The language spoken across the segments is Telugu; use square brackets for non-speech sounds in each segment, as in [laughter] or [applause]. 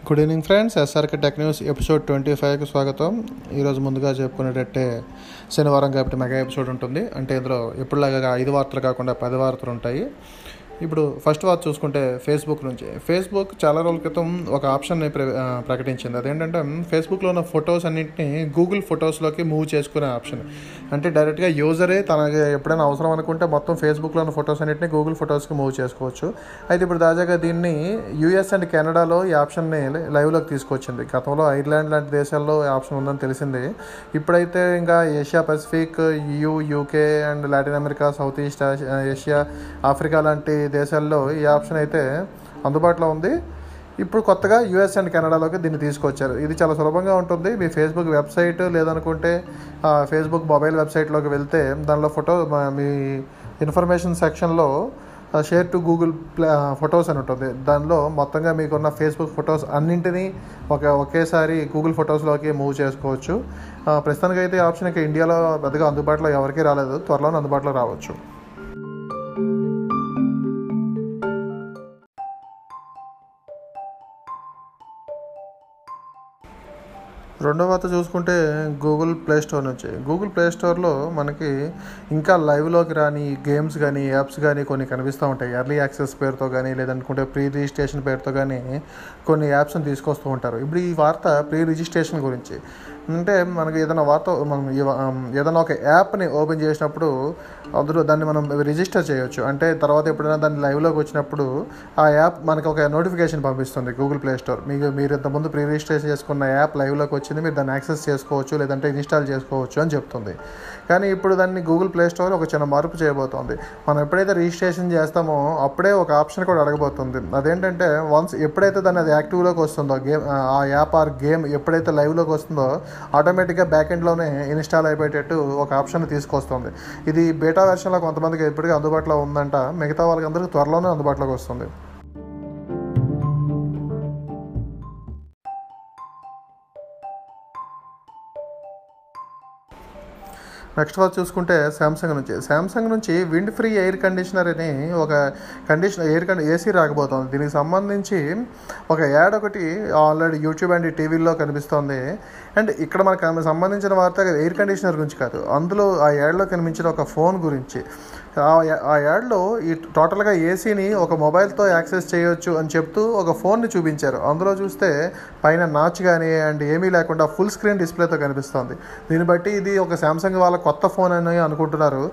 Good evening friends SRK tech news episode twenty ఫైవ్కి స్వాగతం. ఈరోజు ముందుగా చెప్పుకునేటట్టే శనివారం కాబట్టి మెగా ఎపిసోడ్ ఉంటుంది. అంటే ఇందులో ఎప్పుడులాగా ఐదు వార్తలు కాకుండా పది వార్తలు ఉంటాయి. ఇప్పుడు ఫస్ట్ వాచ్ చూసుకుంటే ఫేస్బుక్ నుంచి. ఫేస్బుక్ చాలా రోజుల క్రితం ఒక ఆప్షన్ని ప్ర ప్రకటించింది. అదేంటంటే ఫేస్బుక్లో ఉన్న ఫొటోస్ అన్నింటినీ గూగుల్ ఫొటోస్లోకి మూవ్ చేసుకునే ఆప్షన్ అంటే డైరెక్ట్గా యూజరే తనకి ఎప్పుడైనా అవసరం అనుకుంటే మొత్తం ఫేస్బుక్లో ఉన్న ఫొటోస్ అన్నింటినీ గూగుల్ ఫొటోస్కి మూవ్ చేసుకోవచ్చు. అయితే ఇప్పుడు తాజాగా దీన్ని యూఎస్ అండ్ కెనడాలో ఈ ఆప్షన్ని లైవ్లోకి తీసుకొచ్చింది. గతంలో ఐర్లాండ్ లాంటి దేశాల్లో ఆప్షన్ ఉందని తెలిసింది. ఇప్పుడైతే ఇంకా Asia Pacific you UK and Latin America South East Asia Africa లాంటి దేశాల్లో ఈ ఆప్షన్ అయితే అందుబాటులో ఉంది. ఇప్పుడు కొత్తగా యూఎస్ అండ్ కెనడాలోకి దీన్ని తీసుకొచ్చారు. ఇది చాలా సులభంగా ఉంటుంది. మీ ఫేస్బుక్ వెబ్సైట్ లేదనుకుంటే ఫేస్బుక్ మొబైల్ వెబ్సైట్లోకి వెళ్తే దానిలో ఫోటో మీ ఇన్ఫర్మేషన్ సెక్షన్లో షేర్ టు గూగుల్ ప్లా ఫొటోస్ అని ఉంటుంది. దానిలో మొత్తంగా మీకున్న ఫేస్బుక్ ఫొటోస్ అన్నింటినీ ఒక ఒకేసారి గూగుల్ ఫొటోస్లోకి మూవ్ చేసుకోవచ్చు. ప్రస్తుతానికైతే ఈ ఆప్షన్ ఇంకా ఇండియాలో పెద్దగా అందుబాటులో ఎవరికీ రాలేదు. త్వరలోనే అందుబాటులో రావచ్చు. రెండో వార్త చూసుకుంటే గూగుల్ ప్లే స్టోర్ నుంచి. గూగుల్ ప్లే స్టోర్లో మనకి ఇంకా లైవ్లోకి రాని గేమ్స్ కానీ యాప్స్ కానీ కొన్ని కనిపిస్తూ ఉంటాయి. ఎర్లీ యాక్సెస్ పేరుతో కానీ లేదనుకుంటే ప్రీ రిజిస్ట్రేషన్ పేరుతో కానీ కొన్ని యాప్స్ని తీసుకొస్తూ ఉంటారు. ఇప్పుడు ఈ వార్త ప్రీ రిజిస్ట్రేషన్ గురించి. అంటే మనకి ఏదైనా వార్త మనం ఏదైనా ఒక యాప్ని ఓపెన్ చేసినప్పుడు అందులో దాన్ని మనం రిజిస్టర్ చేయొచ్చు. అంటే తర్వాత ఎప్పుడైనా దాన్ని లైవ్లోకి వచ్చినప్పుడు ఆ యాప్ మనకు ఒక నోటిఫికేషన్ పంపిస్తుంది గూగుల్ ప్లే స్టోర్. మీకు మీరు ఇంతకుముందు ప్రీ రిజిస్టర్ చేసుకున్న యాప్ లైవ్లోకి వచ్చి వచ్చింది మీరు దాన్ని యాక్సెస్ చేసుకోవచ్చు లేదంటే ఇన్స్టాల్ చేసుకోవచ్చు అని చెప్తుంది. కానీ ఇప్పుడు దాన్ని గూగుల్ ప్లే స్టోర్ ఒక చిన్న మార్పు చేయబోతోంది. మనం ఎప్పుడైతే రిజిస్ట్రేషన్ చేస్తామో అప్పుడే ఒక ఆప్షన్ కూడా అడగబోతుంది. అదేంటంటే వన్స్ ఎప్పుడైతే దాన్ని అది యాక్టివ్లోకి వస్తుందో గేమ్ ఆ యాప్ ఆర్ గేమ్ ఎప్పుడైతే లైవ్లోకి వస్తుందో ఆటోమేటిక్గా బ్యాక్ ఎండ్లోనే ఇన్స్టాల్ అయిపోయేటట్టు ఒక ఆప్షన్ తీసుకొస్తుంది. ఇది బేటా వెర్షన్లో కొంతమందికి ఇప్పటికీ అందుబాటులో ఉందంట. మిగతా వాళ్ళకి అందరూ త్వరలోనే అందుబాటులోకి వస్తుంది. నెక్స్ట్ వాచ్ చూసుకుంటే శాంసంగ్ నుంచి. శాంసంగ్ నుంచి విండ్ ఫ్రీ ఎయిర్ కండిషనర్ అని ఒక కండిషన్ ఎయిర్ కండి ఏసీ రాకపోతుంది. దీనికి సంబంధించి ఒక యాడ్ ఒకటి ఆల్రెడీ యూట్యూబ్ అండ్ టీవీలో కనిపిస్తోంది. అండ్ ఇక్కడ మనకు సంబంధించిన వార్త ఎయిర్ కండిషనర్ గురించి కాదు. అందులో ఆ యాడ్లో కనిపించిన ఒక ఫోన్ గురించి. ఆ యా- ఆ యాడ్లో ఈ టోటల్గా ఏసీని ఒక మొబైల్తో యాక్సెస్ చేయొచ్చు అని చెప్తూ ఒక ఫోన్ని చూపించారు. అందులో చూస్తే పైన నాచ్ కానీ అండ్ ఏమీ లేకుండా ఫుల్ స్క్రీన్ డిస్ప్లేతో కనిపిస్తుంది. దీన్ని బట్టి ఇది ఒక శాంసంగ్ వాళ్ళ కొత్త ఫోన్ అని అనుకుంటున్నారు.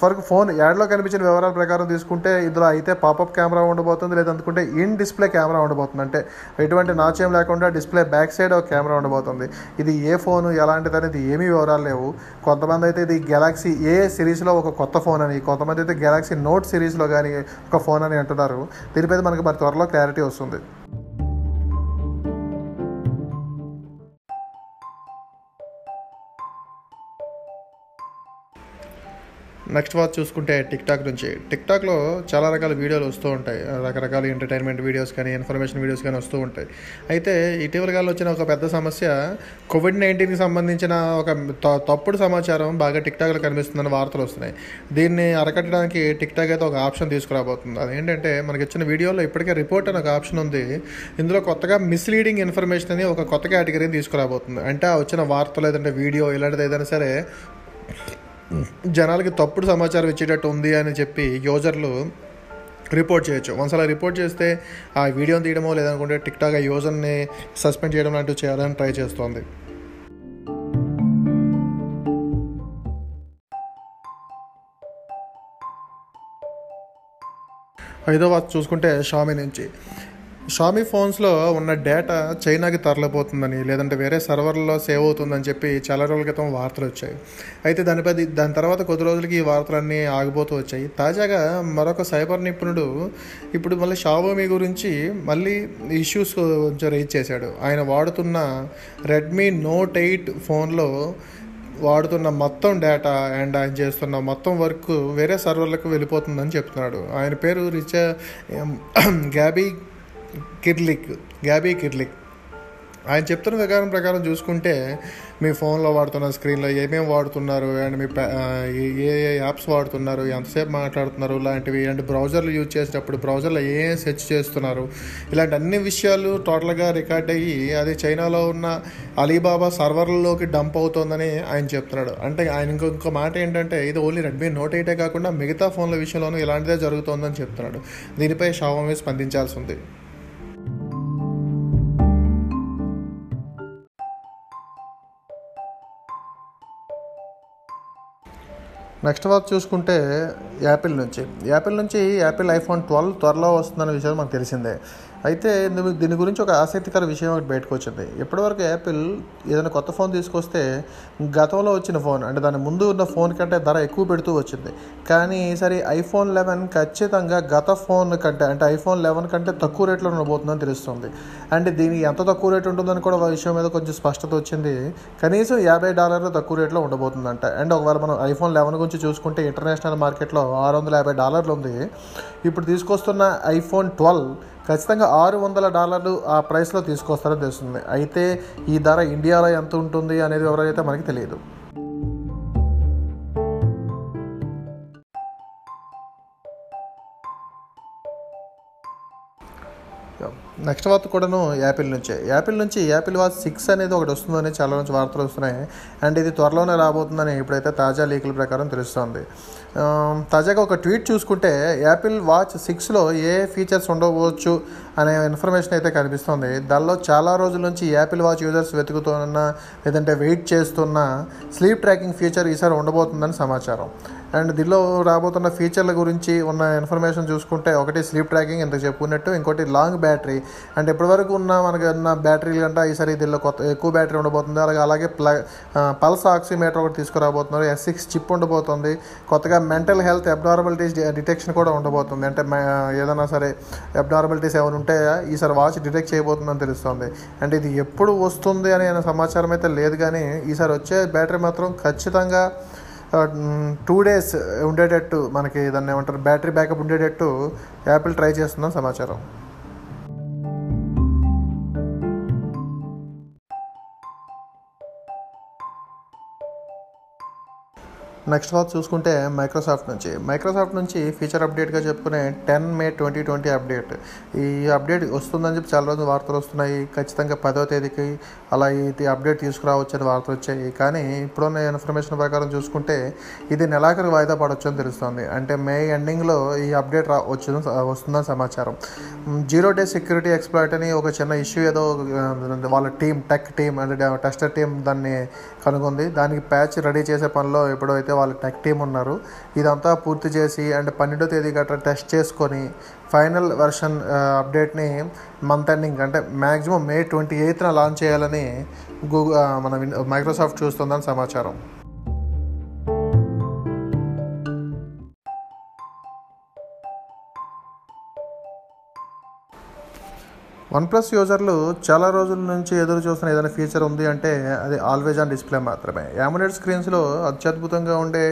ఫర్ ఫోన్ యాడ్లో కనిపించిన వివరాల ప్రకారం తీసుకుంటే ఇందులో అయితే పాపప్ కెమెరా ఉండబోతుంది లేదనుకుంటే ఇన్ డిస్ప్లే కెమెరా ఉండబోతుంది. అంటే ఎటువంటి నాచ్ ఏం లేకుండా డిస్ప్లే బ్యాక్ సైడ్ ఒక కెమెరా ఉండబోతుంది. ఇది ఏ ఫోను ఎలాంటిది అనేది ఏమీ వివరాలు లేవు. కొంతమంది అయితే ఇది గెలాక్సీ ఏ సిరీస్లో ఒక కొత్త ఫోన్ అని. కొంతమంది అయితే గెలాక్సీ నోట్ సిరీస్లో కానీ ఒక ఫోన్ అని అంటున్నారు. దీనిపై మనకి మరి త్వరలో క్లారిటీ వస్తుంది. నెక్స్ట్ వాచ్ చూసుకుంటే టిక్టాక్ నుంచి. టిక్టాక్లో చాలా రకాల వీడియోలు వస్తూ ఉంటాయి. రకరకాల ఎంటర్టైన్మెంట్ వీడియోస్ కానీ ఇన్ఫర్మేషన్ వీడియోస్ కానీ వస్తూ ఉంటాయి. అయితే ఇటీవల కాలంలో వచ్చిన ఒక పెద్ద సమస్య కోవిడ్ నైన్టీన్కి సంబంధించిన ఒక త- తప్పుడు సమాచారం బాగా టిక్టాక్లో కనిపిస్తుందని వార్తలు వస్తున్నాయి. దీన్ని అరకట్టడానికి టిక్టాక్ అయితే ఒక ఆప్షన్ తీసుకురాబోతుంది. అదేంటంటే మనకి ఇచ్చిన వీడియోలో ఇప్పటికే రిపోర్ట్ అని ఒక ఆప్షన్ ఉంది. ఇందులో కొత్తగా మిస్లీడింగ్ ఇన్ఫర్మేషన్ అని ఒక కొత్త కేటగిరీని తీసుకురాబోతుంది. అంటే ఆ వచ్చిన వార్త లేదంటే వీడియో ఇలాంటిది ఏదైనా సరే జనాలకి తప్పుడు సమాచారం ఇచ్చేటట్టు ఉంది అని చెప్పి యూజర్లు రిపోర్ట్ చేయొచ్చు. వన్స్ అలా రిపోర్ట్ చేస్తే ఆ వీడియోని తీయడమో లేదనుకుంటే టిక్టాక్ ఆ యూజర్ని సస్పెండ్ చేయడం లాంటివి చేయాలని ట్రై చేస్తోంది. ఐదో వార్త చూసుకుంటే షామి నుంచి. షామీ ఫోన్స్లో ఉన్న డేటా చైనాకి తరలిపోతుందని లేదంటే వేరే సర్వర్లో సేవ్ అవుతుందని చెప్పి చాలా రోజుల క్రితం వార్తలు వచ్చాయి. అయితే దానిపై దాని తర్వాత కొద్ది రోజులకి ఈ వార్తలన్నీ ఆగిపోతూ వచ్చాయి. తాజాగా మరొక సైబర్ నిపుణుడు ఇప్పుడు మళ్ళీ షావోమీ గురించి మళ్ళీ ఇష్యూస్ కొంచెం రైజ్ చేశాడు. ఆయన వాడుతున్న రెడ్మీ నోట్ ఎయిట్ ఫోన్లో వాడుతున్న మొత్తం డేటా అండ్ ఆయన చేస్తున్న మొత్తం వర్క్ వేరే సర్వర్లకు వెళ్ళిపోతుందని చెప్తున్నాడు. ఆయన పేరు రిచ [clears throat] గ్యాబీ కిర్లిక్ గ్యాబీ కిర్లిక్. ఆయన చెప్తున్న ప్రకారం ప్రకారం చూసుకుంటే మీ ఫోన్లో వాడుతున్న స్క్రీన్లో ఏమేమి వాడుతున్నారు and me A- A apps వాడుతున్నారు ఎంతసేపు మాట్లాడుతున్నారు లాంటివి అండ్ బ్రౌజర్లు యూజ్ చేసేటప్పుడు బ్రౌజర్లో ఏ సెర్చ్ చేస్తున్నారు ఇలాంటి అన్ని విషయాలు టోటల్గా రికార్డ్ అయ్యి అది చైనాలో ఉన్న అలీబాబా సర్వర్లలోకి డంప్ అవుతోందని ఆయన చెప్తున్నాడు. అంటే ఆయన ఇంకో ఇంకో మాట ఏంటంటే ఇది ఓన్లీ రెడ్మీ నోట్ ఎయిటే కాకుండా మిగతా ఫోన్ల విషయంలోనూ ఇలాంటిదే జరుగుతోందని చెప్తున్నాడు. దీనిపై షావమే స్పందించాల్సి ఉంది. నెక్స్ట్ వర్క్ చూసుకుంటే యాపిల్ నుంచి. యాపిల్ నుంచి యాపిల్ ఐఫోన్ ట్వెల్వ్ త్వరలో వస్తుందనే విషయం మనకు తెలిసిందే. అయితే దీని గురించి ఒక ఆసక్తికర విషయం ఒకటి బయటకు వచ్చింది. ఇప్పటివరకు యాపిల్ ఏదైనా కొత్త ఫోన్ తీసుకొస్తే గతంలో వచ్చిన ఫోన్ అంటే దాని ముందు ఉన్న ఫోన్ కంటే ధర ఎక్కువ పెడుతూ వచ్చింది. కానీ ఈసారి ఐఫోన్ లెవెన్ ఖచ్చితంగా గత ఫోన్ కంటే అంటే ఐఫోన్ లెవెన్ కంటే తక్కువ రేట్లో ఉండబోతుందని తెలుస్తుంది. అండ్ దీనికి ఎంత తక్కువ రేట్ ఉంటుందని కూడా విషయం మీద కొంచెం స్పష్టత వచ్చింది. కనీసం యాభై డాలర్లు తక్కువ రేట్లో ఉండబోతుందంట. అండ్ ఒకవేళ మనం ఐఫోన్ లెవెన్ గురించి చూసుకుంటే ఇంటర్నేషనల్ మార్కెట్లో ఆరు వందల యాభై డాలర్లు ఉంది. ఇప్పుడు తీసుకొస్తున్న ఐఫోన్ ట్వెల్వ్ ఖచ్చితంగా ఆరు వందల డాలర్లు ఆ ప్రైస్లో తీసుకొస్తారని తెలుస్తుంది. అయితే ఈ ధర ఇండియాలో ఎంత ఉంటుంది అనేది ఎవరైతే మనకి తెలియదు. నెక్స్ట్ వార్త కూడాను యాపిల్ నుంచే. యాపిల్ నుంచి యాపిల్ వాచ్ సిక్స్ అనేది ఒకటి వస్తుందని చాలా నుంచి వార్తలు వస్తున్నాయి. అండ్ ఇది త్వరలోనే రాబోతుందని ఇప్పుడైతే తాజా లీకుల ప్రకారం తెలుస్తోంది. తాజాగా ఒక ట్వీట్ చూసుకుంటే యాపిల్ వాచ్ సిక్స్లో ఏ ఫీచర్స్ ఉండవచ్చు అనే ఇన్ఫర్మేషన్ అయితే కనిపిస్తుంది. దానిలో చాలా రోజుల నుంచి యాపిల్ వాచ్ యూజర్స్ వెతుకుతున్న లేదంటే వెయిట్ చేస్తున్న స్లీప్ ట్రాకింగ్ ఫీచర్ ఈసారి ఉండబోతుందని సమాచారం. అండ్ దీనిలో రాబోతున్న ఫీచర్ల గురించి ఉన్న ఇన్ఫర్మేషన్ చూసుకుంటే ఒకటి స్లీప్ ట్రాకింగ్ ఇంత చెప్పుకున్నట్టు ఇంకోటి లాంగ్ బ్యాటరీ అండ్ ఇప్పటివరకు ఉన్న మనకి ఉన్న బ్యాటరీలు కంటే ఈసారి దీనిలో కొత్త ఎక్కువ బ్యాటరీ ఉండబోతుంది. అలాగే అలాగే ప్ల పల్స్ ఆక్సిమీటర్ ఒకటి తీసుకురాబోతున్నారు. ఎస్ సిక్స్ చిప్ ఉండబోతుంది. కొత్తగా మెంటల్ హెల్త్ అబ్నార్మలిటీస్ డిటెక్షన్ కూడా ఉండబోతుంది. అంటే ఏదైనా సరే అబ్నార్మలిటీస్ ఏమైనా ఉంటే ఈసారి వాచ్ డిటెక్ట్ చేయబోతుందని తెలుస్తుంది. అండ్ ఇది ఎప్పుడు వస్తుంది అనే సమాచారం అయితే లేదు కానీ ఈసారి వచ్చే బ్యాటరీ మాత్రం ఖచ్చితంగా టూ డేస్ ఉండేటట్టు మనకి దాన్ని ఏమంటారు బ్యాటరీ బ్యాకప్ ఉండేటట్టు యాపిల్ ట్రై చేస్తుందని సమాచారం. నెక్స్ట్ వాచ్ చూసుకుంటే మైక్రోసాఫ్ట్ నుంచి. మైక్రోసాఫ్ట్ నుంచి ఫీచర్ అప్డేట్గా చెప్పుకునే ten May twenty twenty update ఈ అప్డేట్ వస్తుందని చెప్పి చాలా రోజులు వార్తలు వస్తున్నాయి. ఖచ్చితంగా పదో తేదీకి అలా ఇది అప్డేట్ తీసుకురావచ్చు అని వార్తలు వచ్చాయి. కానీ ఇప్పుడున్న ఇన్ఫర్మేషన్ ప్రకారం చూసుకుంటే ఇది నెలాఖరు వాయిదా పడవచ్చు అని తెలుస్తుంది. అంటే మే ఎండింగ్లో ఈ అప్డేట్ రా వచ్చింది వస్తుందని సమాచారం. జీరో డే సెక్యూరిటీ ఎక్స్ప్లాయిట్ అని ఒక చిన్న ఇష్యూ ఏదో వాళ్ళ టీం టెక్ టీం అంటే టెస్టర్ టీం దాన్ని కనుగొంది. దానికి ప్యాచ్ రెడీ చేసే పనిలో ఎప్పుడైతే వాళ్ళ టెక్ టీం ఉన్నారు. ఇదంతా పూర్తి చేసి అండ్ పన్నెండో తేదీ గట్రా టెస్ట్ చేసుకొని ఫైనల్ వెర్షన్ అప్డేట్ని మంత్ ఎండింగ్ అంటే మ్యాక్సిమం మే ట్వంటీ ఎయిత్న లాంచ్ చేయాలని గూగుల్ మన మైక్రోసాఫ్ట్ చూస్తుందని సమాచారం. వన్ ప్లస్ యూజర్లు చాలా రోజుల నుంచి ఎదురు చూస్తున్న ఏదైనా ఫీచర్ ఉంది అంటే అది ఆల్వేజ్ ఆన్ డిస్ప్లే మాత్రమే. యాములెట్ స్క్రీన్స్లో అత్యద్భుతంగా ఉండే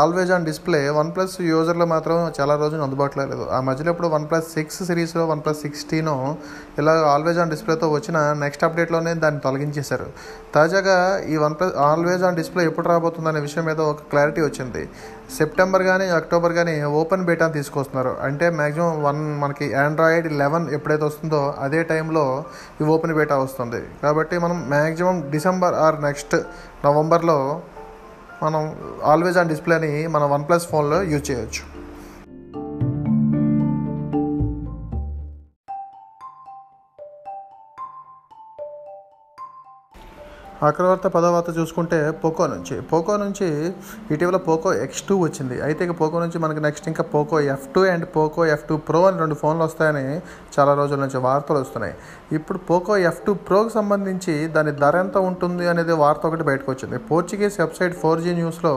always on display OnePlus యూజర్లు మాత్రం చాలా రోజులు అందుబాటులో లేదు. ఆ మధ్యలో ఇప్పుడు వన్ప్లస్ సిక్స్ సిరీస్లో వన్ ప్లస్ సిక్స్టీన్ ఇలా ఆల్వేజ్ ఆన్ డిస్ప్లేతో వచ్చిన నెక్స్ట్ అప్డేట్లోనే దాన్ని తొలగించేశారు. తాజాగా ఈ OnePlus always on display ఎప్పుడు రాబోతుందనే విషయం మీద ఒక క్లారిటీ వచ్చింది. సెప్టెంబర్ కానీ అక్టోబర్ కానీ ఓపెన్ బీటా తీసుకొస్తున్నారు. అంటే మ్యాక్సిమం వన్ మనకి ఆండ్రాయిడ్ లెవెన్ ఎప్పుడైతే వస్తుందో అదే టైంలో ఈ ఓపెన్ బీటా వస్తుంది. కాబట్టి మనం మ్యాక్సిమం డిసెంబర్ ఆర్ నెక్స్ట్ నవంబర్లో మనం ఆల్వేజ్ ఆన్ డిస్ప్లేని మన వన్ ప్లస్ ఫోన్లో యూజ్ చేయొచ్చు. ఆఖరి పదవార్త పదో వార్త చూసుకుంటే పోకో నుంచి. పోకో నుంచి ఇటీవల పోకో ఎక్స్ టూ వచ్చింది. అయితే ఇక పోకో నుంచి మనకి నెక్స్ట్ ఇంకా Poco F two and Poco F two pro అని రెండు ఫోన్లు వస్తాయని చాలా రోజుల నుంచి వార్తలు వస్తున్నాయి. ఇప్పుడు పోకో ఎఫ్ టూ ప్రోకి సంబంధించి దాని ధర ఎంత ఉంటుంది అనేది వార్త ఒకటి బయటకు వచ్చింది. పోర్చుగీస్ వెబ్సైట్ ఫోర్ జీ న్యూస్లో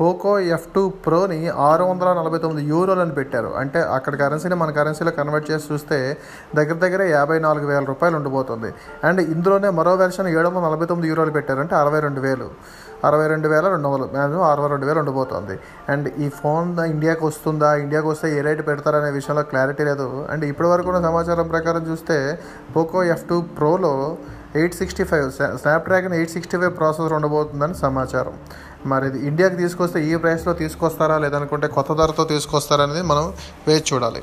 పోకో ఎఫ్ టూ ప్రోని ఆరు వందల నలభై తొమ్మిది యూరోలని పెట్టారు. అంటే అక్కడ కరెన్సీని మన కరెన్సీలో కన్వర్ట్ చేసి చూస్తే దగ్గర దగ్గర యాభై నాలుగు వేల రూపాయలు ఉండిపోతుంది. అండ్ ఇందులోనే మరో వెర్షన్ ఏడు వందల నలభై తొమ్మిది యూరోలు పెట్టారు అంటే అరవై రెండు వేలు. అరవై రెండు వేల రెండు వందలు మ్యాక్సిమం అరవై రెండు వేలు ఉండిపోతుంది. అండ్ ఈ ఫోన్ ఇండియాకి వస్తుందా ఇండియాకి వస్తే ఏ రేటు పెడతారనే విషయంలో క్లారిటీ లేదు. అండ్ ఇప్పటి వరకు ఉన్న సమాచారం ప్రకారం చూస్తే Poco F two ప్రోలో eight sixty five Snapdragon eight sixty five processor ఉండబోతుందని సమాచారం. మరి ఇది ఇండియాకి తీసుకొస్తే ఈ ప్రైస్లో తీసుకొస్తారా లేదనుకుంటే కొత్త ధరతో తీసుకొస్తారా అనేది మనం వేచి చూడాలి.